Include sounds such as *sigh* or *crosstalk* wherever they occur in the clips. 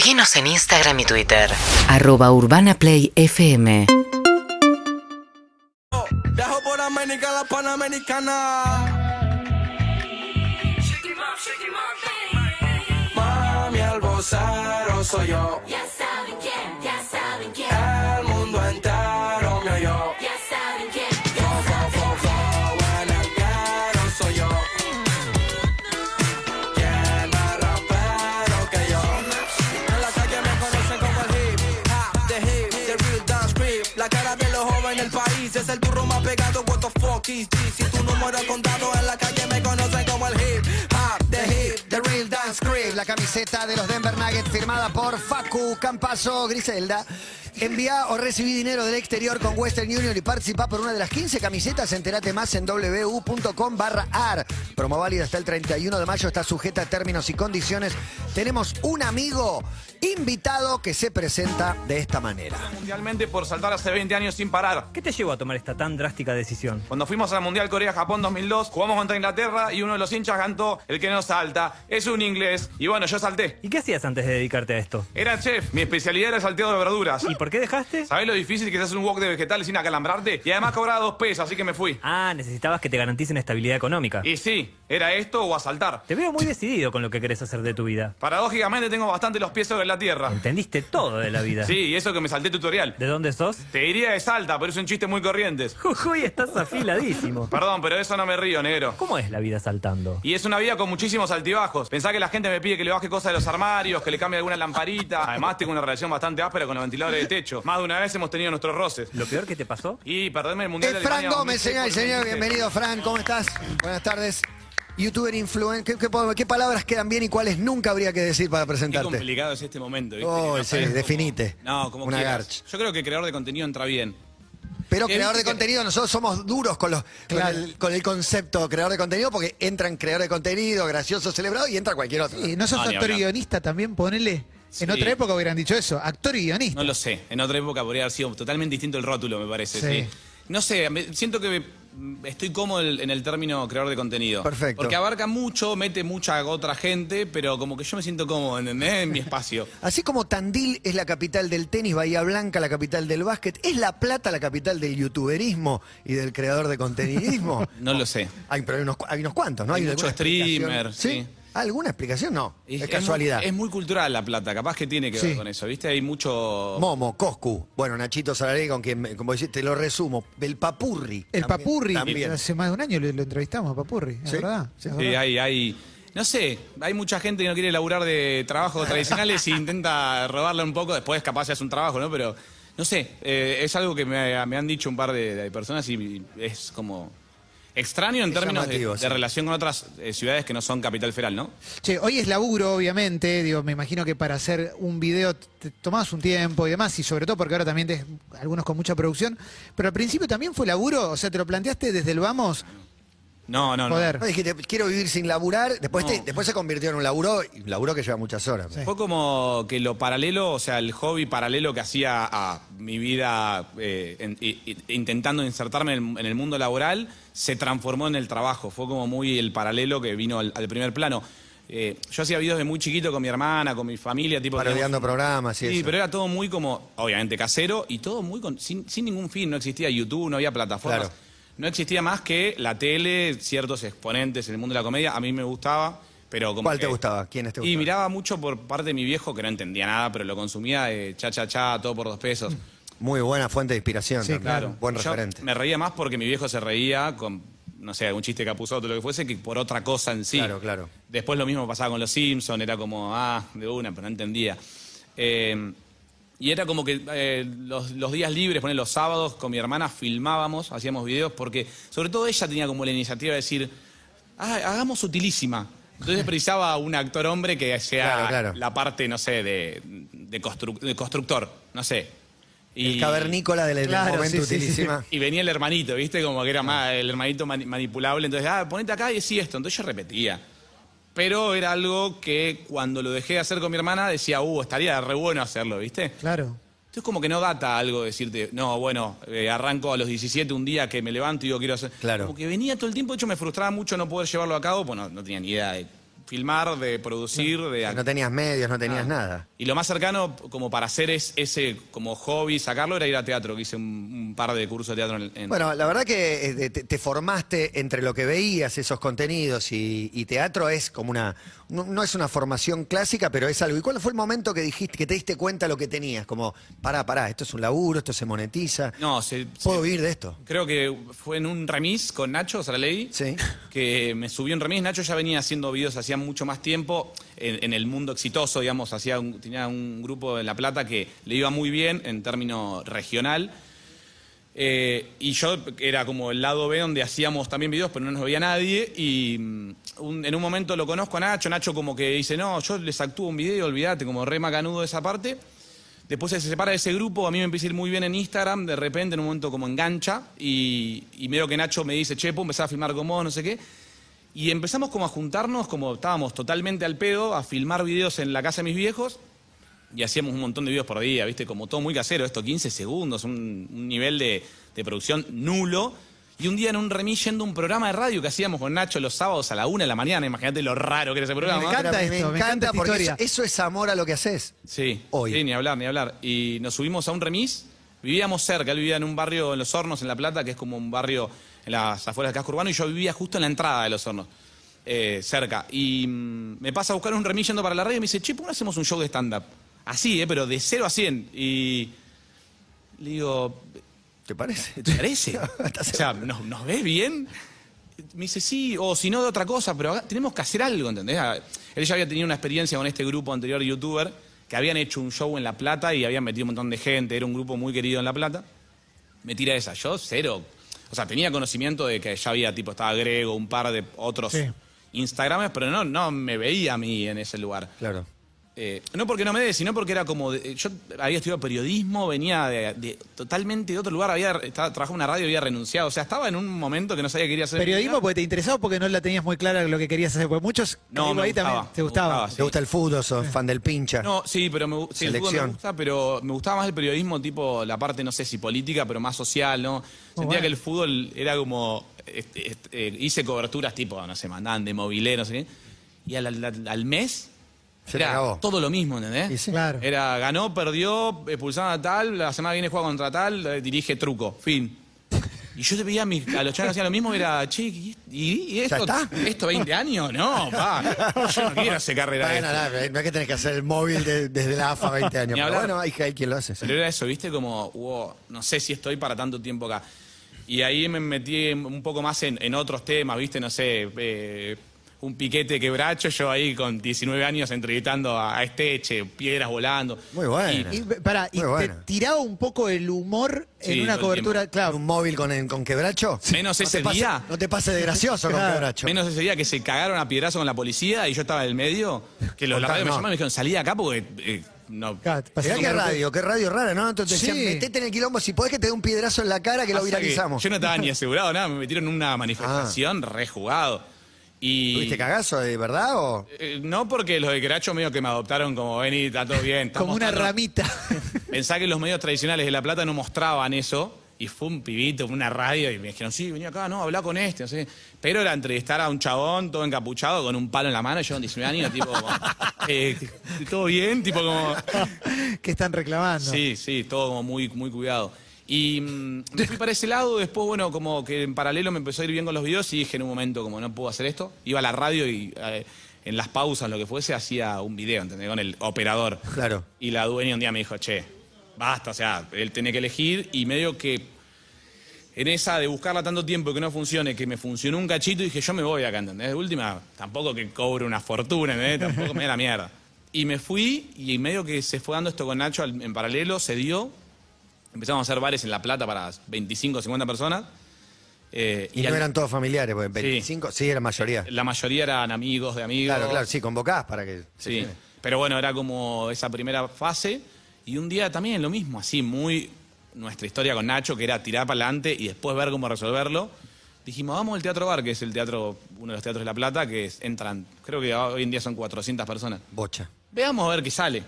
Seguinos en Instagram y Twitter. Arroba Urbana Play FM. Viajo por América, la Panamericana. Mami, vocero soy yo. Ya saben quién, ya saben quién, El mundo entero Si tu número contado en la calle me conocen como el hip hop, the hip, the real dance creep. La camiseta de los Denver Nuggets firmada por Facu Campazo Griselda. Envía o recibí dinero del exterior con Western Union y participa por una de las 15 camisetas. Entérate más en www.com barra AR. Promo válida hasta el 31 de mayo. Está sujeta a términos y condiciones. Tenemos un amigo invitado que se presenta de esta manera. mundialmente por saltar hace 20 años sin parar. ¿Qué te llevó a tomar esta tan drástica decisión? Cuando fuimos al Mundial Corea-Japón 2002, jugamos contra Inglaterra y uno de los hinchas cantó El que no salta. Es un inglés. Y bueno, yo salté. ¿Y qué hacías antes de dedicarte a esto? Era chef. Mi especialidad era el salteado de verduras. ¿Y por qué dejaste? ¿Sabés lo difícil que es hacer un wok de vegetales sin acalambrarte? Y además cobraba dos pesos, así que me fui. Ah, necesitabas que te garanticen estabilidad económica. Y sí, era esto o asaltar. Te veo muy decidido con lo que querés hacer de tu vida. Paradójicamente tengo bastante los pies sobre la tierra. Entendiste todo de la vida. *laughs* Sí, y eso que me salté tutorial. ¿De dónde sos? Te diría de Salta, pero es un chiste muy corrientes. Jujuy, estás afiladísimo. Perdón, pero eso no me río, negro. ¿Cómo es la vida saltando? Y es una vida con muchísimos altibajos. Pensá que la gente me pide que le baje cosas de los armarios, que le cambie alguna lamparita. Además, tengo una relación bastante áspera con los ventiladores de techo. Más de una vez hemos tenido nuestros roces. ¿Lo peor que te pasó? Y perderme el mundial Es de Fran Alemania Gómez, 2006 señor y señor. Bienvenido, Fran. ¿Cómo estás? Buenas tardes. Youtuber influencer. ¿Qué, qué qué palabras quedan bien y cuáles nunca habría que decir para Qué presentarte? complicado es este momento, ¿viste? Oh, no sí, definite. No, como Una garch. Yo creo que creador de contenido entra bien. Pero creador de contenido, nosotros somos duros con, los, con, el, con el concepto creador de contenido porque entran creador de contenido, gracioso, celebrado y entra cualquier otro. Sí, ¿No sos No, actor y guionista también? Ponele. Sí. En otra época hubieran dicho eso, actor y guionista. No lo sé. En otra época podría haber sido totalmente distinto el rótulo, me parece. Sí. Sí. No sé, siento que estoy cómodo en el término creador de contenido. Perfecto. Porque abarca mucho, mete mucha otra gente, pero como que yo me siento cómodo, ¿entendés? En mi *laughs* espacio. Así como Tandil es la capital del tenis, Bahía Blanca la capital del básquet, ¿es La Plata la capital del youtuberismo y del creador de contenidismo? *laughs* No lo sé. Hay, pero hay unos, cu- hay unos cuantos, ¿no? Hay alguna mucho explicación? streamer, sí. ¿Alguna explicación? No. Es, casualidad. Es, muy cultural la plata, capaz que tiene que ver con eso, ¿viste? Hay mucho. Momo, Coscu, bueno, Nachito Salarí, con quien, me- como decís, te lo resumo, el Papurri. El también- Papurri, También. hace más de un año lo, lo entrevistamos a Papurri, es ¿Sí? verdad. es Sí, verdad. hay, hay. No sé, hay mucha gente que no quiere laburar de trabajos tradicionales y intenta robarle un poco, después capaz se hace un trabajo, ¿no? Pero, no sé, eh, es algo que me, me han dicho un par de, de personas y es como extraño en Es términos de, llamativo, de sí. relación con otras eh, ciudades que no son capital federal, ¿no? Che, hoy es laburo, obviamente, digo, me imagino que para hacer un video te tomás un tiempo y demás, y sobre todo porque ahora también tenés algunos con mucha producción, pero al principio también fue laburo, o sea, te lo planteaste desde el vamos, No, no, no. Joder. No, dijiste, quiero vivir sin laburar, después, te- después se convirtió en un laburo, y un laburo que lleva muchas horas. Sí. Fue como que lo paralelo, o sea, el hobby paralelo que hacía a mi vida eh, en- i- i- intentando insertarme en el, en el mundo laboral, se transformó en el trabajo. Fue como muy el paralelo que vino al, al primer plano. Eh, yo hacía videos de muy chiquito con mi hermana, con mi familia, tipo... Parodiando programas y Sí, eso. pero era todo muy como, obviamente, casero y todo muy con- sin, sin ningún fin. No existía YouTube, no había plataformas. Claro. No existía más que la tele, ciertos exponentes en el mundo de la comedia. A mí me gustaba, pero como ¿Cuál te gustaba? ¿Quiénes te y gustaban? miraba mucho por parte de mi viejo, que no entendía nada, pero lo consumía de cha, cha, cha, todo por dos pesos. Muy buena fuente de inspiración. Sí, también. claro. Buen Yo referente. me reía más porque mi viejo se reía con, no sé, algún chiste capuzoto, lo que fuese, que por otra cosa en sí. Claro, claro. Después lo mismo pasaba con los Simpsons, era como, ah, de una, pero no entendía. Eh, y era como que eh, los, los días libres, poner los sábados, con mi hermana filmábamos, hacíamos videos, porque sobre todo ella tenía como la iniciativa de decir, ah, hagamos utilísima. Entonces precisaba un actor hombre que sea Claro, claro. la parte, no sé, de, de, constru- de constructor, no sé. El Y- cavernícola del, Claro, momento sí, sí, sí. utilísima. *laughs* y venía el hermanito, ¿viste? Como que era más el hermanito mani- manipulable. Entonces, ah, ponete acá y decí esto. Entonces yo repetía. Pero era algo que cuando lo dejé de hacer con mi hermana decía, uh, estaría re bueno hacerlo, ¿viste? claro. Entonces como que no data algo decirte, no, bueno, eh, arranco a los 17 un día que me levanto y digo quiero hacer... Claro. Como que venía todo el tiempo, de hecho me frustraba mucho no poder llevarlo a cabo, pues no, no tenía ni idea de filmar, de producir, de No tenías medios, no tenías Ah. nada. Y lo más cercano, como para hacer es, ese como hobby, sacarlo, era ir a teatro, que hice un, un par de cursos de teatro en, en- Bueno, la verdad que eh, te, te formaste entre lo que veías, esos contenidos y, y teatro es como una. No, no es una formación clásica, pero es algo. ¿Y cuál fue el momento que dijiste, que te diste cuenta lo que tenías? Como, pará, pará, esto es un laburo, esto se monetiza. No, se- Puedo se- vivir de esto. creo que fue en un remis con Nacho Saraley, Sí. que me subió en remis. Nacho ya venía haciendo videos hacía mucho más tiempo en, en el mundo exitoso, digamos, hacía un- tenía un grupo en La Plata que le iba muy bien en términos regional. Eh, y yo era como el lado B donde hacíamos también videos, pero no nos veía nadie. Y mm, en un momento lo conozco a Nacho. Nacho como que dice, no, yo les actúo un video, olvídate, como re macanudo de esa parte. Después se separa de ese grupo, a mí me empieza a ir muy bien en Instagram, de repente en un momento como engancha y, y veo que Nacho me dice, che, empezar a filmar con vos, no sé qué. Y empezamos como a juntarnos, como estábamos totalmente al pedo, a filmar videos en la casa de mis viejos y hacíamos un montón de videos por día, ¿viste? Como todo muy casero, esto 15 segundos, un, un nivel de, de producción nulo. Y un día en un remis yendo a un programa de radio que hacíamos con Nacho los sábados a la una de la mañana, imagínate lo raro que era ese programa. Me encanta Pero esto, me encanta porque historia. eso, eso es amor a lo que haces. Sí, Hoy. sí, ni hablar, ni hablar. Y nos subimos a un remis, vivíamos cerca, él vivía en un barrio en Los Hornos, en La Plata, que es como un barrio en las afueras del casco urbano, y yo vivía justo en la entrada de Los Hornos, eh, cerca. Y mm, me pasa a buscar un remis yendo para la radio y me dice, che, ¿por qué no hacemos un show de stand-up? Así, eh, pero de 0 a 100. Y le digo, ¿Te parece? ¿te parece? *laughs* ¿Estás o sea, ¿nos, nos ves bien? Me dice, sí, o si no de otra cosa, pero tenemos que hacer algo, ¿entendés? Ah, Él ya había tenido una experiencia con este grupo anterior youtuber que habían hecho un show en La Plata y habían metido un montón de gente, era un grupo muy querido en La Plata. Me tira esa, yo cero. O sea, tenía conocimiento de que ya había, tipo, estaba Grego, un par de otros Sí. Instagrames, pero no, no me veía a mí en ese lugar. Claro. Eh, no porque no me dé, sino porque era como. de- yo había estudiado periodismo, venía de, de- totalmente de otro lugar, había estaba, trabajaba en una radio y había renunciado. O sea, estaba en un momento que no sabía qué quería hacer. en mi Periodismo vida. porque te interesaba o porque no la tenías muy clara lo que querías hacer. Porque muchos No, digo, me ahí gustaba, también te me gustaba. gustaba, ¿Te gusta el fútbol? ¿Sos fan del pincha? No, sí, pero me, gu- sí, el fútbol me Selección. gusta, pero me gustaba más el periodismo, tipo la parte, no sé si política, pero más social, ¿no? Sentía bueno. que el fútbol era como. este, este, eh, hice coberturas tipo, no sé, mandaban de movilero, no sé qué. Y al, al- al mes. Se era acabó. todo lo mismo, ¿entendés? Y sí. Claro. Era ganó, perdió, expulsaron a tal, la semana que viene juega contra tal, eh, dirige truco, fin. Y yo te veía a, mis- a los chavales que hacían lo mismo, era, che, ¿y, esto, está? esto 20 años? No, pa, yo no quiero hacer carrera de esto. nada, no es que tenés que hacer el móvil de- desde la AFA 20 años. *laughs* Pero hablar. bueno, hay, hay quien lo hace. sí. Pero era eso, ¿viste? Como, wow, no sé si estoy para tanto tiempo acá. Y ahí me metí un poco más en, en otros temas, ¿viste? No sé, eh, un piquete quebracho, yo ahí con 19 años entrevistando a, a Esteche, piedras volando. Muy bueno. Y, pará, y Muy te bueno. tiraba un poco el humor Sí, en una todo el cobertura. tiempo. Claro, ¿Un móvil con, con quebracho? Menos No ese te pase- día. No te pases de gracioso con *laughs* Claro. quebracho. Menos ese día que se cagaron a piedrazo con la policía y yo estaba en el medio, que los Contá- radio me no. llamaron y me dijeron, salí de acá porque... eh, no. Claro, te pasé Mirá un qué radio, qué radio rara, ¿no? Entonces Sí. decían, metete en el quilombo, si podés que te dé un piedrazo en la cara que lo Pasa que viralizamos. Yo no estaba ni *laughs* asegurado nada, me metieron en una manifestación rejugado. Y... ¿Tuviste cagazo de verdad o...? Eh, no porque los de Queracho medio que me adoptaron como, vení, está todo bien. está Como una mostrando". ramita. *laughs* Pensá que los medios tradicionales de La Plata no mostraban eso. Y fue un pibito, una radio, y me dijeron, sí, vení acá, no, habla con este, no sé. Pero era entrevistar a un chabón todo encapuchado con un palo en la mano, yo con 19 años, tipo, como, *laughs* eh, todo bien, tipo como... que están reclamando. Sí, sí, todo como muy, muy cuidado. Y mm, me fui para ese lado, después, bueno, como que en paralelo me empezó a ir bien con los videos y dije en un momento, como no puedo hacer esto, iba a la radio y eh, en las pausas, lo que fuese, hacía un video, ¿entendés? Con el operador. Claro. Y la dueña un día me dijo, che, basta, o sea, él tenía que elegir y medio que en esa de buscarla tanto tiempo y que no funcione, que me funcionó un cachito, dije, yo me voy acá, ¿entendés? De última, tampoco que cobre una fortuna, ¿entendés? Tampoco me da la mierda. Y me fui y medio que se fue dando esto con Nacho en paralelo, se dio. Empezamos a hacer bares en La Plata para 25 o 50 personas. Eh, Y, no al- eran todos familiares, porque 25, sí, era mayoría. la mayoría eran amigos de amigos. Claro, claro, sí, convocás para que... Sí, pero bueno, era como esa primera fase. Y un día también lo mismo, así, muy nuestra historia con Nacho, que era tirar para adelante y después ver cómo resolverlo. Dijimos, vamos al Teatro Bar, que es el teatro, uno de los teatros de La Plata, que es- entran, creo que hoy en día son 400 personas. Bocha. Veamos a ver qué sale.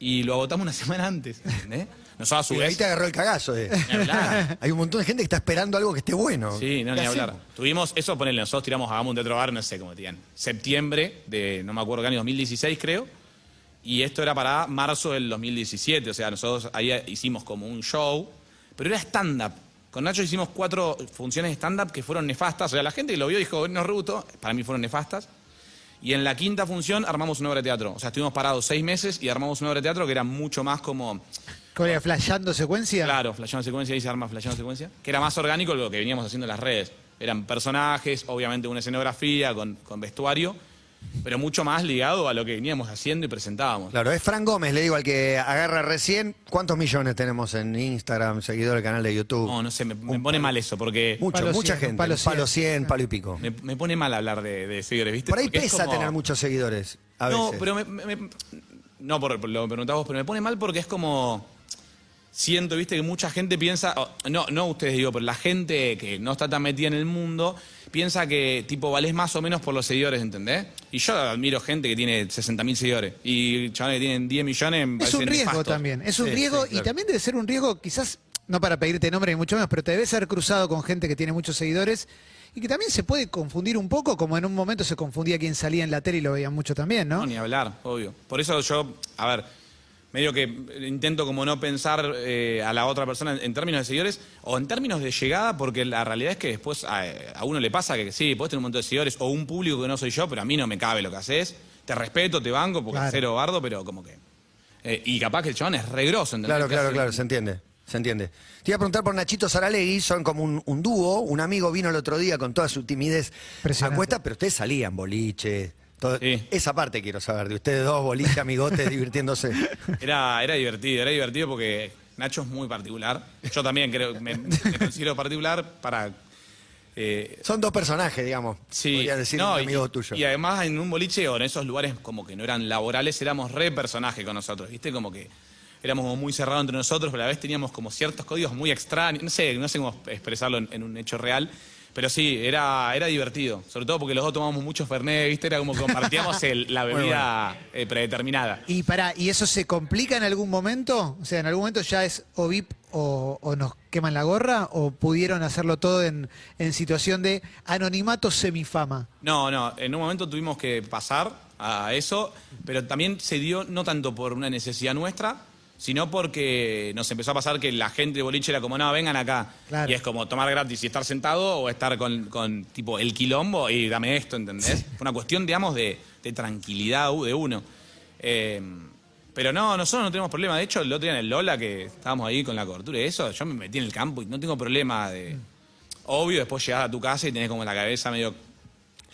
Y lo agotamos una *laughs* semana antes, ¿entendés? Nosotros a su Y ahí te agarró el cagazo. hablar. *laughs* Hay un montón de gente que está esperando algo que esté bueno. Sí, no, ¿Qué ni hablar. hacemos? Tuvimos, eso ponele, nosotros tiramos a un teatro bar, no sé cómo digan, septiembre de, no me acuerdo qué año, 2016 creo, y esto era para marzo del 2017, o sea, nosotros ahí hicimos como un show, pero era stand-up. Con Nacho hicimos cuatro funciones de stand-up que fueron nefastas, o sea, la gente que lo vio dijo, no ruto, para mí fueron nefastas. Y en la quinta función armamos una obra de teatro. O sea, estuvimos parados seis meses y armamos una obra de teatro que era mucho más como ¿Cómo era? ¿Flasheando secuencia? Claro, flasheando secuencia, ahí se arma flasheando secuencia. Que era más orgánico que lo que veníamos haciendo en las redes. Eran personajes, obviamente una escenografía con, con vestuario, pero mucho más ligado a lo que veníamos haciendo y presentábamos. Claro, es Fran Gómez, le digo al que agarra recién. ¿Cuántos millones tenemos en Instagram, seguidor del canal de YouTube? No, no sé, me, me pone mal eso, porque Mucho, Palo mucha 100, gente. palo Palo 100. 100, palo y pico. me, me pone mal hablar de, de seguidores, ¿viste? Por ahí Porque pesa como- tener muchos seguidores. A no, veces. pero me, me- me- no por, por lo vos, pero me pone mal porque es como siento, viste, que mucha gente piensa, oh, no, no ustedes digo, pero la gente que no está tan metida en el mundo piensa que tipo valés más o menos por los seguidores, ¿entendés? Y yo admiro gente que tiene 60.000 seguidores y chavales que tienen 10 millones. me Es un riesgo nefastos. también, es un Sí, riesgo sí, claro. y también debe ser un riesgo quizás, no para pedirte nombre ni mucho menos, pero te debes haber cruzado con gente que tiene muchos seguidores y que también se puede confundir un poco, como en un momento se confundía quien salía en la tele y lo veían mucho también, ¿no? No, ni hablar, obvio. Por eso yo, a ver, medio que intento como no pensar eh, a la otra persona en, en términos de seguidores o en términos de llegada, porque la realidad es que después a, a uno le pasa que sí, puedes tener un montón de seguidores o un público que no soy yo, pero a mí no me cabe lo que haces. Te respeto, te banco, porque Claro. cero bardo, pero como que... eh, y capaz que el chabón es regroso, ¿entendés? Claro, claro, claro, se entiende. Se entiende. Te iba a preguntar por Nachito Saralegui, son como un, un dúo. Un amigo vino el otro día con toda su timidez a cuesta, pero ustedes salían, boliche. Todo- Sí. Esa parte quiero saber, de ustedes dos, boliche, amigotes, *laughs* divirtiéndose. Era, era divertido, era divertido porque Nacho es muy particular. Yo también creo, me, me considero particular para... eh, Son dos personajes, digamos. Sí, Podrías decir no, un y- amigo tuyo. Y además en un boliche o en esos lugares como que no eran laborales, éramos re personaje con nosotros, ¿viste? Como que éramos como muy cerrados entre nosotros, pero a la vez teníamos como ciertos códigos muy extraños, no sé, no sé cómo expresarlo en, en un hecho real, pero sí, era, era divertido, sobre todo porque los dos tomábamos mucho Fernet, ¿viste? Era como que compartíamos el- la bebida eh, predeterminada. Y para, ¿y eso se complica en algún momento? O sea, ¿en algún momento ya es o VIP o, o nos queman la gorra? ¿O pudieron hacerlo todo en, en situación de anonimato semifama? No, no, en un momento tuvimos que pasar a eso, pero también se dio no tanto por una necesidad nuestra, sino porque nos empezó a pasar que la gente de boliche era como, no, vengan acá. Claro. Y es como tomar gratis y estar sentado o estar con, con, tipo el quilombo y dame esto, ¿entendés? Fue una cuestión, digamos, de, de tranquilidad de uno. Eh, pero no, nosotros no tenemos problema. De hecho, el otro día en el Lola, que estábamos ahí con la cobertura y eso, yo me metí en el campo y no tengo problema de... Obvio, después llegás a tu casa y tenés como la cabeza medio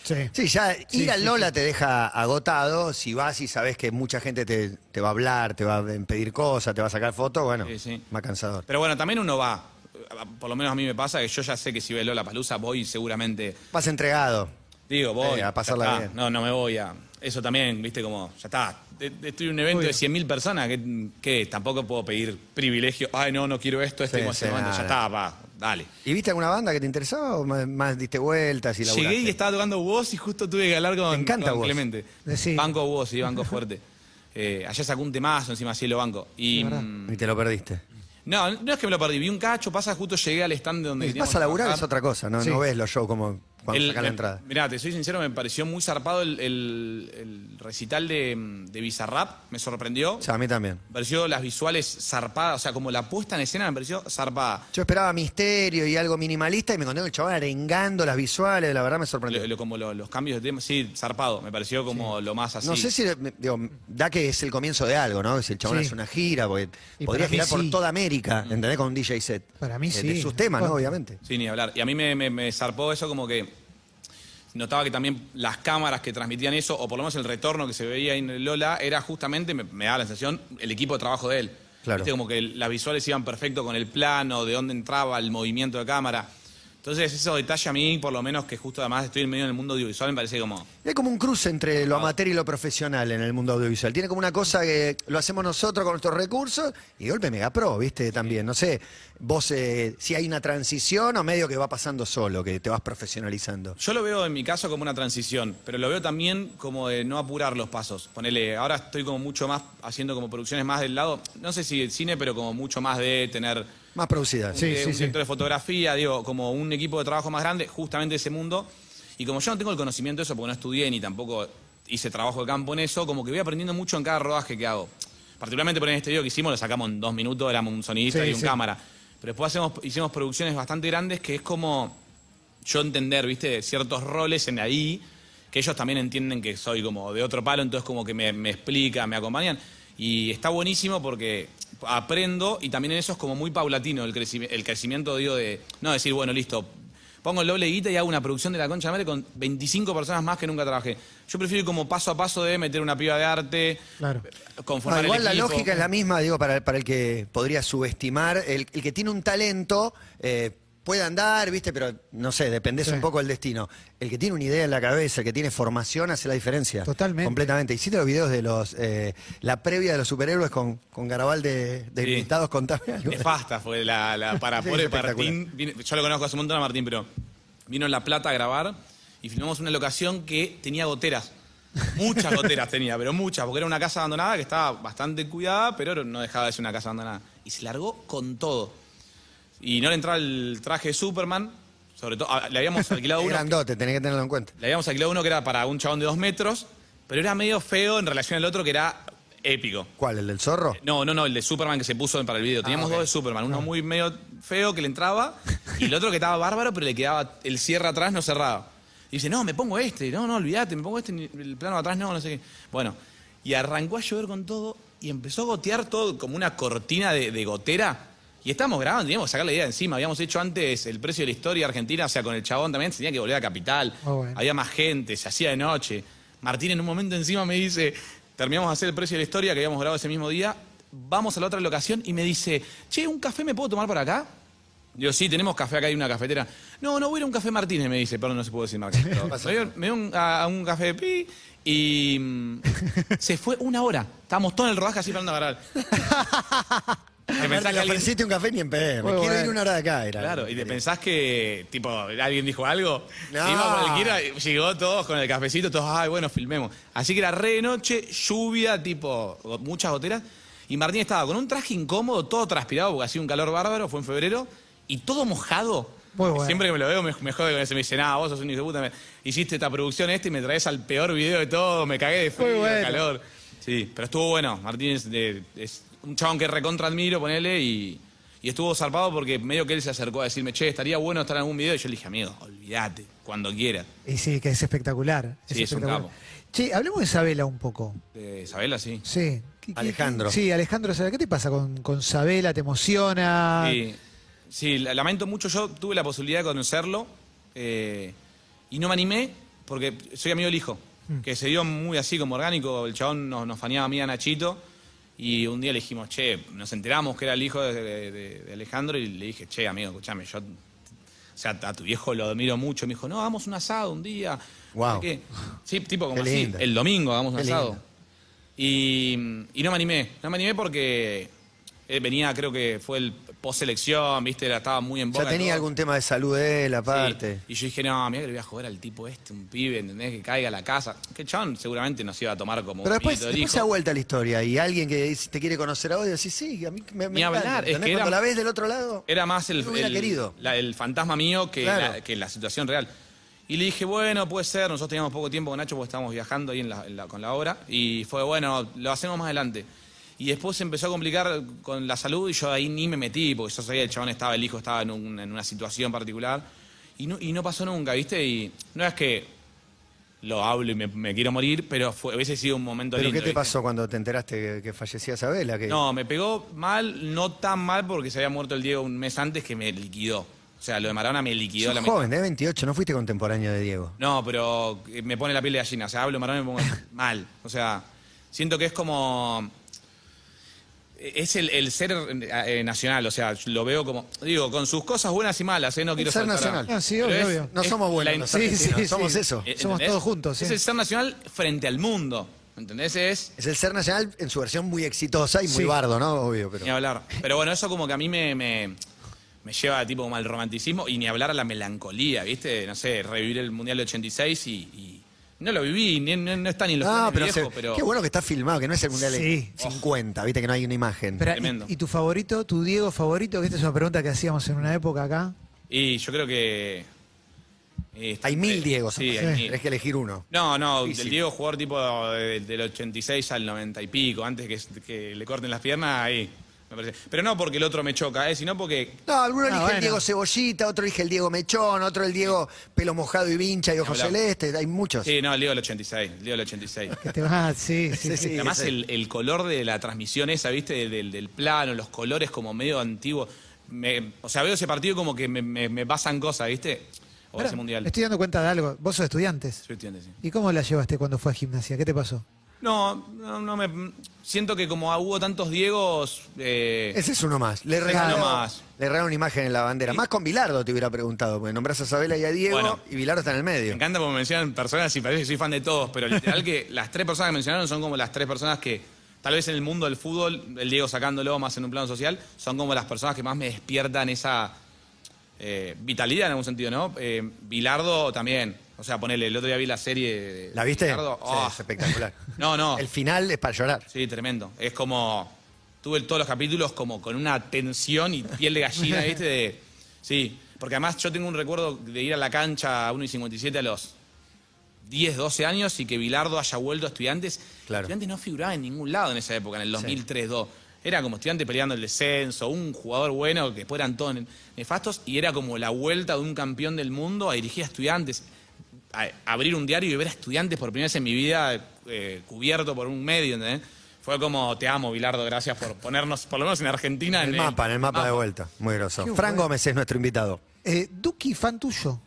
Sí. Sí, ya Sí, ir al sí, Lola te deja agotado. Si vas y sabes que mucha gente te, te va a hablar, te va a pedir cosas, te va a sacar fotos, bueno, Sí, sí. más cansador. Pero bueno, también uno va. Por lo menos a mí me pasa que yo ya sé que si ve Lola Palusa voy seguramente. Vas entregado. Digo, voy. Eh, a pasarla bien. No, no me voy a. Eso también, viste, como, ya está. Estoy en un evento de 100.000 personas que, que tampoco puedo pedir privilegio. Ay, no, no quiero esto, esto Sí, sí, momento. Ya nada. está, va, dale. ¿Y viste alguna banda que te interesaba o más, más diste vueltas y laburaste? Llegué y estaba tocando voz y justo tuve que hablar con, encanta con Woz. Clemente. Sí. Banco voz, sí, banco fuerte. *laughs* Eh, allá sacó un temazo encima cielo banco. Y. mm, Y te lo perdiste. no, no es que me lo perdí. Vi un cacho, pasa, justo llegué al stand donde. Vas teníamos a laburar es otra cosa, no, Sí. no ves los shows como cuando El- la entrada. Mirá, te soy sincero, me pareció muy zarpado el, el- el recital de, de Bizarrap, me sorprendió. O sea, a mí también. Me pareció las visuales zarpadas, o sea, como la puesta en escena me pareció zarpada. Yo esperaba misterio y algo minimalista y me encontré con el chaval arengando las visuales, la verdad me sorprendió. Lo- lo- como lo- los cambios de tema, sí, zarpado, me pareció como lo más así. No sé si, digo, da que es el comienzo de algo, ¿no? Si el chabón Sí. hace una gira, porque Y podría girar por sí. toda América, Mm. ¿entendés? Con un DJ set. Para mí Eh, sí. De sus temas, ¿no? Obviamente. Sí, ni hablar. Y a mí me, me- me zarpó eso como que notaba que también las cámaras que transmitían eso, o por lo menos el retorno que se veía en el Lola, era justamente, me, me daba la sensación, el equipo de trabajo de él. Claro. Viste, como que las visuales iban perfecto con el plano, de dónde entraba, el movimiento de cámara. Entonces, esos detalles a mí, por lo menos que justo además estoy en medio del mundo audiovisual, me parece como. Hay como un cruce entre lo amateur y lo profesional en el mundo audiovisual. Tiene como una cosa que lo hacemos nosotros con nuestros recursos y golpe Mega Pro, ¿viste? También, no sé, vos eh, si hay una transición o medio que va pasando solo, que te vas profesionalizando. Yo lo veo en mi caso como una transición, pero lo veo también como de no apurar los pasos. Ponele, ahora estoy como mucho más haciendo como producciones más del lado, no sé si el cine, pero como mucho más de tener Más producida. Sí, eh, sí, un sí. director de fotografía, digo, como un equipo de trabajo más grande, justamente ese mundo. Y como yo no tengo el conocimiento de eso, porque no estudié ni tampoco hice trabajo de campo en eso, como que voy aprendiendo mucho en cada rodaje que hago. Particularmente por en este video que hicimos, lo sacamos en dos minutos, éramos un sonidista Sí, y un sí. cámara. Pero después hacemos, hicimos producciones bastante grandes que es como yo entender, viste, ciertos roles en ahí, que ellos también entienden que soy como de otro palo, entonces como que me, me explican, me acompañan. Y está buenísimo porque aprendo y también en eso es como muy paulatino el, creci- el crecimiento, digo, de no decir, bueno, listo, pongo el doble guita y hago una producción de la concha de madre con 25 personas más que nunca trabajé. Yo prefiero ir como paso a paso de meter una piba de arte, Claro. conformar No, igual el la lógica es la misma, digo, para, para el que podría subestimar. El, el que tiene un talento eh, puede andar, ¿viste? Pero no sé, dependés Sí. un poco del destino. El que tiene una idea en la cabeza, el que tiene formación, hace la diferencia. Totalmente. Completamente. Hiciste los videos de los. eh, la previa de los superhéroes con, con Garabal de, de Sí. invitados, contame algo. Nefasta fue la, la para *laughs* Sí, pobre. Martín. vine- yo lo conozco hace un montón a Martín, pero vino en La Plata a grabar y filmamos una locación que tenía goteras. Muchas goteras *laughs* tenía, pero muchas, porque era una casa abandonada que estaba bastante cuidada, pero no dejaba de ser una casa abandonada. Y se largó con todo. Y no le entraba el traje de Superman, sobre todo, ah, le habíamos *laughs* alquilado uno. grandote, tenés que tenerlo en cuenta. Le habíamos alquilado uno que era para un chabón de dos metros, pero era medio feo en relación al otro que era épico. ¿Cuál? ¿El del zorro? No, no, no, el de Superman que se puso para el video. Teníamos ok. dos de Superman, uno muy medio feo que le entraba y el otro que estaba bárbaro, pero le quedaba el cierre atrás no cerrado. Y dice, no, me pongo este, no, no, olvídate, me pongo este, ni- el plano de atrás no, no sé qué. Bueno, y arrancó a llover con todo y empezó a gotear todo como una cortina de, de gotera. Y estábamos grabando, teníamos que sacar la idea de encima. Habíamos hecho antes el precio de la historia argentina, o sea, con el chabón también se tenía que volver a Capital. Ah, bueno. Había más gente, se hacía de noche. Martín en un momento encima me dice, terminamos de hacer el precio de la historia que habíamos grabado ese mismo día, vamos a la otra locación y me dice, che, ¿un café me puedo tomar por acá? Digo, sí, tenemos café acá, hay una cafetera. No, no voy a ir a un café Martínez, me dice, perdón, no se puede decir marca. *laughs* Me dio, a, a un café de pi y mm, *laughs* se fue una hora. Estábamos todos en el rodaje así esperando a agarrar. *laughs* Te pensás que alguien- ofreciste un café ni en pedo. Me Muy quiero bueno. ir una hora de acá. Era. Claro, y te pensás que, tipo, alguien dijo algo. No. Iba cualquiera, llegó todos con el cafecito, todos, ay, bueno, filmemos. Así que era re de noche, lluvia, tipo, muchas goteras. Y Martín estaba con un traje incómodo, todo transpirado, porque hacía un calor bárbaro, fue en febrero, y todo mojado. Muy bueno. Siempre que me lo veo me, me jode con eso, me dice, nada, vos sos un hijo de puta, me- hiciste esta producción este y me traes al peor video de todo, me cagué de frío, Muy bueno. calor. Sí, pero estuvo bueno. Martín es, de- es un chabón que recontra admiro, ponele, y, y estuvo zarpado porque medio que él se acercó a decirme, che, estaría bueno estar en algún video. Y yo le dije, amigo, olvídate, cuando quieras. Y sí, que es espectacular. Sí, es un espectacular. capo. Che, hablemos de Sabela un poco. Sabela, sí. Sí. ¿Qué- qué- Alejandro. Sí, Alejandro Sabela. ¿Qué te pasa con, con Sabela? ¿Te emociona? Sí, sí, la- lamento mucho. Yo tuve la posibilidad de conocerlo eh, y no me animé porque soy amigo del hijo, que se dio muy así como orgánico. El chabón nos, nos faneaba a mí a Nachito y un día le dijimos, che, nos enteramos que era el hijo de, de- de- de Alejandro y le dije, che, amigo, escúchame, yo. O sea, a tu viejo lo admiro mucho. Me dijo, no, hagamos un asado un día. Sé qué. Sí, tipo como Qué así. El domingo hagamos un Qué asado. Y, y no me animé. No me animé porque él venía, creo que fue el post-selección, ¿viste? Era- Estaba muy en boca. Ya tenía todo. algún tema de salud de él, Sí. aparte. Y yo dije, no, mira que le voy a joder al tipo este, un pibe, ¿entendés? Que caiga a la casa. Que chabón seguramente nos iba a tomar como Pero un después, después hijo. se ha vuelta la historia y alguien que te quiere conocer a vos y decís, sí, a mí me, me Ni encanta", hablar, es que era- Cuando la ves del otro lado, Era más el, el- querido. la- el fantasma mío que, Claro. la, que la situación real. Y le dije, bueno, puede ser. Nosotros teníamos poco tiempo con Nacho porque estábamos viajando ahí en la- en la- con la obra. Y fue, bueno, lo hacemos más adelante. Y después se empezó a complicar con la salud y yo ahí ni me metí porque yo sabía que el chabón estaba, el hijo estaba en, un- en una situación particular. Y no, y no pasó nunca, ¿viste? Y no es que lo hablo y me, me quiero morir, pero fue, hubiese sido un momento ¿pero lindo. qué te ¿viste? pasó cuando te enteraste que, que fallecía Sabela? Que... No, me pegó mal, no tan mal porque se había muerto el Diego un mes antes que me liquidó. O sea, lo de Maradona me liquidó Sos la joven, de 28, no fuiste contemporáneo de Diego. No, pero eh, me pone la piel de gallina. O sea, hablo de Maradona y me pongo mal. O sea, siento que es como. Es el, el ser eh, nacional, o sea, lo veo como, digo, con sus cosas buenas y malas, ¿eh? No quiero ser saltar a- nacional. Ah, sí, Pero obvio, es- obvio. No es somos buenos la- los Sí, argentinos, sí, somos sí. eso. eh, Somos todos juntos, sí. Es el ser nacional frente al mundo, ¿entendés? Es Es el ser nacional en su versión muy exitosa y muy Sí. bardo, ¿no? Obvio, pero. ni hablar. Pero bueno, eso como que a mí me, me, me lleva tipo como al romanticismo y ni hablar a la melancolía, ¿viste? No sé, revivir el Mundial de 86 y, y no lo viví, ni, no, no está ni en los No, pero, viejos, se- pero qué bueno que está filmado, que no es el mundial de Sí. 50, viste que no hay una imagen. Tremendo. ¿y, y tu favorito, tu Diego favorito? Que esta es una pregunta que hacíamos en una época acá. Y yo creo que... eh, hay mil Diegos. Sí, hay Sí. mil. Tenés que elegir uno. No, no, Difícil. del Diego jugador tipo de- del 86 al 90 y pico, antes que, que le corten las piernas, ahí, me parece. Pero no porque el otro me choca, eh, sino porque... No, alguno Ah, elige bueno. el Diego Cebollita, otro elige el Diego Mechón, otro el Diego pelo mojado y vincha y ojos Hablamos. celestes. Hay muchos. Sí, no, el Diego del 86, el Diego del 86. Que te vas, sí, sí, *laughs* Sí, sí. sí. Además el, el color de la transmisión esa, ¿viste? Del, del plano, los colores como medio antiguos. Me- o sea, veo ese partido como que me, me- me pasan cosas, ¿viste? O ese mundial. Estoy dando cuenta de algo. Vos sos estudiantes. Soy estudiante, sí. ¿Y cómo la llevaste cuando fue a gimnasia? ¿Qué te pasó? No, no, no me... Siento que como hubo tantos Diegos... eh, Ese es uno más. Le regaló, uno más. le una imagen en la bandera. Más con Bilardo te hubiera preguntado, porque nombrás a Sabela y a Diego Bueno. y Bilardo está en el Me medio. encanta porque me mencionan personas y parece que soy fan de todos, pero literal que las tres personas que mencionaron son como las tres personas que, tal vez en el mundo del fútbol, el Diego sacándolo más en un plano social, son como las personas que más me despiertan esa eh, vitalidad en algún sentido, ¿no? Eh, Bilardo también. O sea, ponele, el otro día vi la serie de ¿La viste? Bilardo. Sí, Oh, es espectacular. *laughs* no, no. El final es para llorar. Sí, tremendo. Es como. Tuve todos los capítulos como con una tensión y piel de gallina, *laughs* ¿viste? De, sí, porque además yo tengo un recuerdo de ir a la cancha a 1 y 57 a los 10, 12 años y que Bilardo haya vuelto a estudiantes. Claro. Estudiantes no figuraba en ningún lado en esa época, en el 2003-2. Era como estudiante peleando el descenso, un jugador bueno que después eran todos nefastos y era como la vuelta de un campeón del mundo a dirigir a estudiantes. Abrir un diario y ver a estudiantes por primera vez en mi vida eh, cubierto por un medio, ¿entendés? Fue como, te amo, Bilardo, gracias por ponernos, por lo menos en Argentina. En el mapa, en el mapa de vuelta. Muy groso. Fran. Gómez es nuestro invitado. Eh, Duki, fan tuyo.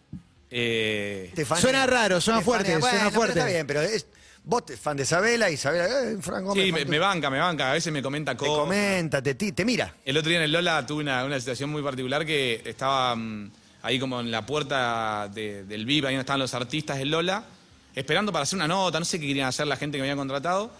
Eh, Suena raro, suena Estefania- fuerte, bueno, suena pero fuerte. Está bien, pero es, vos te- fan de Sabela y Sabela, eh, Fran Gómez. sí, me, banca, me banca. A veces me comenta Te cosas. comenta, te, ti- te mira. El otro día en el Lola tuve una, una situación muy particular que estaba mm, ahí como en la puerta de- del VIP, ahí donde estaban los artistas del Lola, esperando para hacer una nota, no sé qué querían hacer la gente que me había contratado,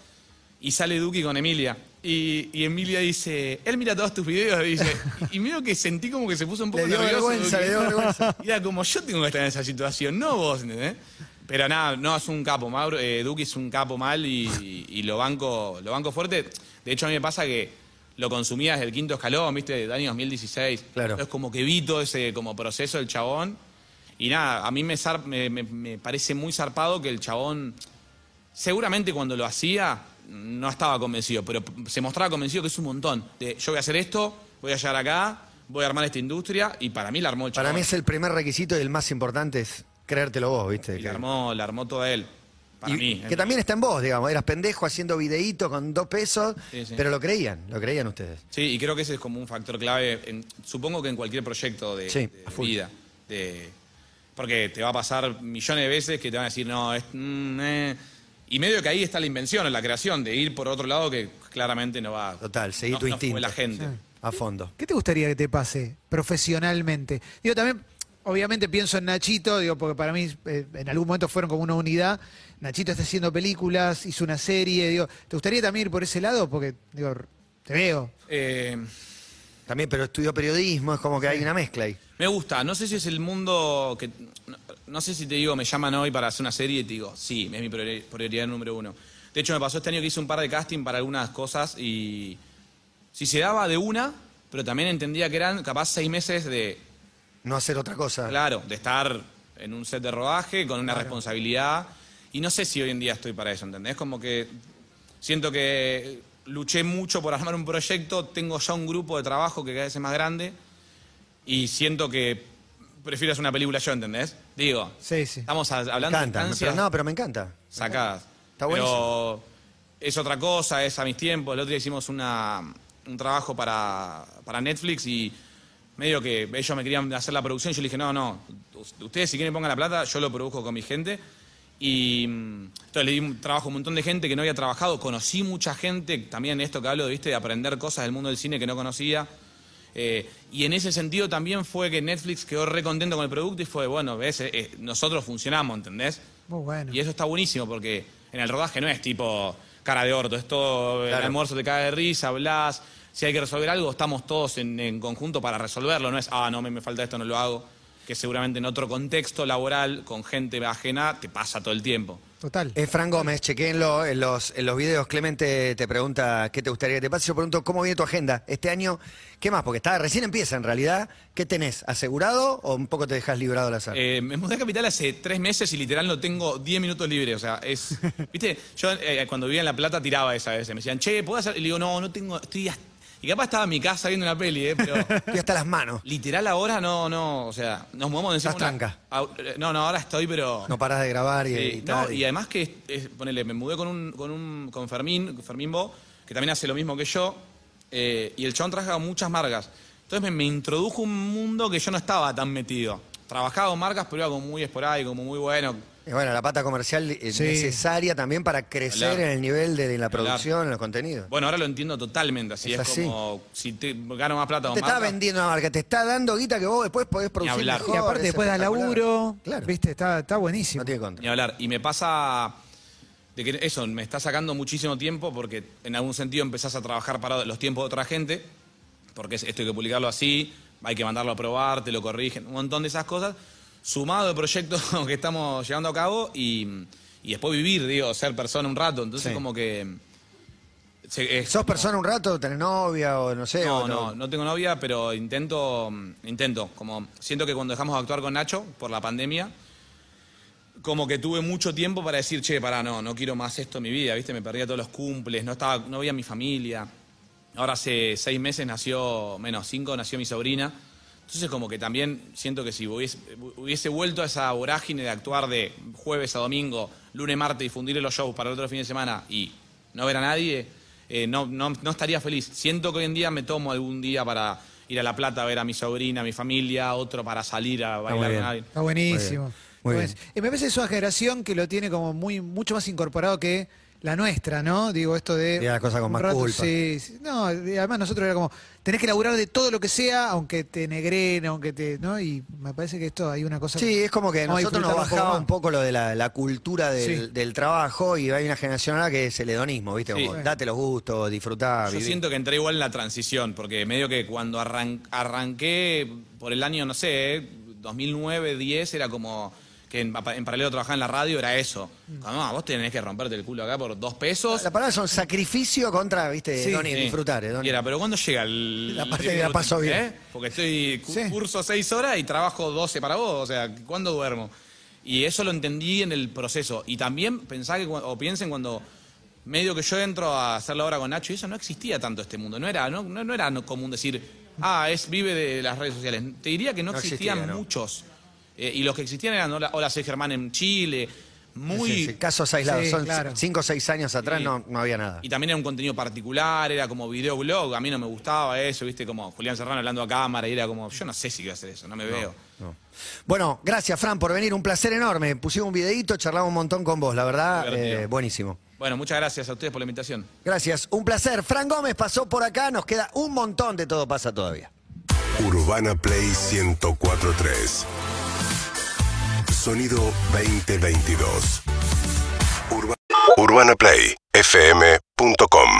y sale Duki con Emilia. Y, y Emilia dice, él mira todos tus videos, dice, *laughs* y que sentí como que se puso un poco Le dio nervioso. vergüenza, Duki. le dio vergüenza. *laughs* Y era como, yo tengo que estar en esa situación, no vos, ¿entendés? Pero nada, no, es un capo, Mauro, eh, Duki es un capo mal y, y lo banco lo banco fuerte. De hecho, a mí me pasa que lo consumía desde el quinto escalón, ¿viste? Del año 2016. Claro. Es como que vi todo ese como proceso del chabón. Y nada, a mí me, zar- me, me- me parece muy zarpado que el chabón, seguramente cuando lo hacía, no estaba convencido, pero p- se mostraba convencido que es un montón. De yo voy a hacer esto, voy a llegar acá, voy a armar esta industria, y para mí la armó el chabón. Para mí es el primer requisito y el más importante es creértelo vos, ¿viste? Y Que- la armó, la armó toda él. Para y- mí. que también está en vos, digamos. Eras pendejo haciendo videíto con dos pesos, Sí, sí. pero lo creían, lo creían ustedes. Sí, y creo que ese es como un factor clave, en- supongo que en cualquier proyecto de, Sí, de a vida. de- porque te va a pasar millones de veces que te van a decir, no, es... mm, eh". Y medio que ahí está la invención, la creación, de ir por otro lado que claramente no va... Total, seguí no- tu no fue instinto. la gente. A fondo. ¿Qué te gustaría que te pase profesionalmente? Digo, también, obviamente pienso en Nachito, digo, porque para mí eh, en algún momento fueron como una unidad. Nachito está haciendo películas, hizo una serie, digo, ¿te gustaría también ir por ese lado? Porque, digo, te veo. Eh, También, pero estudió periodismo, es como que hay una mezcla ahí. me gusta, no sé si es el mundo que... No, no sé si te digo, me llaman hoy para hacer una serie y te digo, sí, es mi priori- prioridad número uno. De hecho, me pasó este año que hice un par de casting para algunas cosas y si se daba de una, pero también entendía que eran capaz seis meses de, No hacer otra cosa. claro, de estar en un set de rodaje con una responsabilidad. Y no sé si hoy en día estoy para eso, ¿entendés? Como que siento que luché mucho por armar un proyecto, tengo ya un grupo de trabajo que cada vez es más grande y siento que prefiero hacer una película yo, ¿entendés? Digo, Sí, sí. estamos a- Me hablando de encanta, instancias pero no, pero me encanta. sacadas. Está Pero es otra cosa, es a mis tiempos. El otro día hicimos una, un trabajo para, para Netflix y medio que ellos me querían hacer la producción y yo le dije, no, no, us- ustedes si quieren pongan la plata, yo lo produzco con mi gente. Y mm, entonces le di un trabajo a un montón de gente que no había trabajado, conocí mucha gente, también esto que hablo, viste, de aprender cosas del mundo del cine que no conocía. Eh, y en ese sentido también fue que Netflix quedó re contento con el producto y fue, bueno, ves, Eh, eh, nosotros funcionamos, ¿entendés? Muy bueno. Y eso está buenísimo porque en el rodaje no es tipo cara de orto, es todo el almuerzo te cae de risa, hablas. Si hay que resolver algo, estamos todos en, en conjunto para resolverlo. No es, ah, no, me, me falta esto, no lo hago. Que seguramente en otro contexto laboral, con gente ajena, te pasa todo el tiempo. Total. Es Fran Gómez, chequéenlo en los, en los videos. Clemente te pregunta qué te gustaría que te pase. Yo pregunto cómo viene tu agenda este año. ¿Qué más? Porque está, recién empieza en realidad. ¿Qué tenés? ¿Asegurado o un poco te dejas librado al azar? Eh, me mudé a Capital hace tres meses y literal no tengo 10 minutos libres. O sea, es. *laughs* Viste, yo eh, cuando vivía en La Plata tiraba esa vez. Me decían, che, ¿puedo hacer? Y le digo, no, no tengo. Estoy. hasta-". Y capaz estaba en mi casa viendo una peli, ¿eh? Pero. *laughs* Estoy hasta las manos. Literal ahora no, no, o sea, nos movemos encima Estás una- tranca. Au- eh, No, no, ahora estoy, pero... No parás de grabar y, Sí, y no, y además que, es- es- ponele, me mudé con un, con un, con Fermín, Fermín Bo, que también hace lo mismo que yo, eh, y el chabón trabaja con muchas marcas. Entonces me, me introdujo un mundo que yo no estaba tan metido. Trabajaba con marcas, pero era como muy esporádico, como muy bueno. Y bueno, la pata comercial es Sí. necesaria también para crecer en el nivel de, de la producción, en los contenidos. Bueno, ahora lo entiendo totalmente, así Es es, así. como si te gano más plata te con está vendiendo una marca, te está dando guita que vos después podés producir hablar. mejor. y aparte es después da laburo. Claro, Viste, está, está buenísimo. no tiene contra. Ni hablar. Y me pasa de que eso me está sacando muchísimo tiempo porque en algún sentido empezás a trabajar para los tiempos de otra gente, porque es- esto hay que publicarlo así, hay que mandarlo a probar, te lo corrigen, un montón de esas cosas, sumado de proyectos *laughs* que estamos llevando a cabo y, y después vivir, digo, ser persona un rato. Entonces Sí. como que... se- es ¿Sos como- persona un rato? ¿Tenés novia o no sé? no, o no, no tengo novia, pero intento, intento, como siento que cuando dejamos de actuar con Nacho por la pandemia, como que tuve mucho tiempo para decir, che, pará, no, no quiero más esto en mi vida, ¿viste? Me perdía todos los cumples, no estaba, no veía a mi familia. Ahora hace seis meses nació, menos cinco, nació mi sobrina. Entonces como que también siento que si hubiese, hubiese vuelto a esa vorágine de actuar de jueves a domingo, lunes, martes, difundir los shows para el otro fin de semana y no ver a nadie, eh, no, no, no estaría feliz. Siento que hoy en día me tomo algún día para ir a La Plata a ver a mi sobrina, a mi familia, otro para salir a muy bailar bien. con alguien. Está buenísimo. Muy Está buenísimo. Y me parece que es una generación que lo tiene como muy mucho más incorporado que la nuestra, ¿no? Digo, esto de. Y las cosas con más rato- culpa. Sí, sí. No, y además nosotros era como, tenés que laburar de todo lo que sea, aunque te negren, aunque te. ¿No? Y me parece que esto hay una cosa. Sí, es como que nosotros nos disfrutarlo un poco bajaba un poco lo de la, la cultura del, Sí. del trabajo y hay una generación ahora que es el hedonismo, ¿viste? Sí. Como, date los gustos, disfrutá, Yo siento que entré igual en la transición, porque medio que cuando arran- arranqué por el año, no sé, eh, 2009, 10, era como que en, en paralelo trabajaba en la radio, era eso. Como, no, vos tenés que romperte el culo acá por dos pesos. La palabra son sacrificio contra, ¿viste? Sí. Sí. disfrutar, hedoni- Y era, pero ¿cuándo llega el... La parte que la paso bien. ¿Eh? Porque estoy cu- Sí. curso seis horas y trabajo 12 para vos, o sea, ¿cuándo duermo? Y eso lo entendí en el proceso. Y también pensá que, o piensen cuando medio que yo entro a hacer la obra con Nacho y eso no existía tanto este mundo. No era, no, no, no era común decir, ah, es vive de las redes sociales. Te diría que no, No existían muchos. Eh, y los que existían eran Hola, Hola, soy Germán en Chile. Muy... Sí, sí, casos aislados. Sí, son claro. cinco o seis años atrás Sí. no, no había nada. Y también era un contenido particular, era como videoblog, a mí no me gustaba eso, viste, como Julián Serrano hablando a cámara y era como, yo no sé si voy a hacer eso, no me veo. No. Bueno, gracias Fran por venir, un placer enorme. Pusimos un videito, charlamos un montón con vos, la verdad, eh, buenísimo. Bueno, muchas gracias a ustedes por la invitación. Gracias, un placer. Fran Gómez pasó por acá, nos queda un montón de todo pasa todavía. Urbana Play 1043. Sonido 2022. Urba- UrbanaPlayFM.com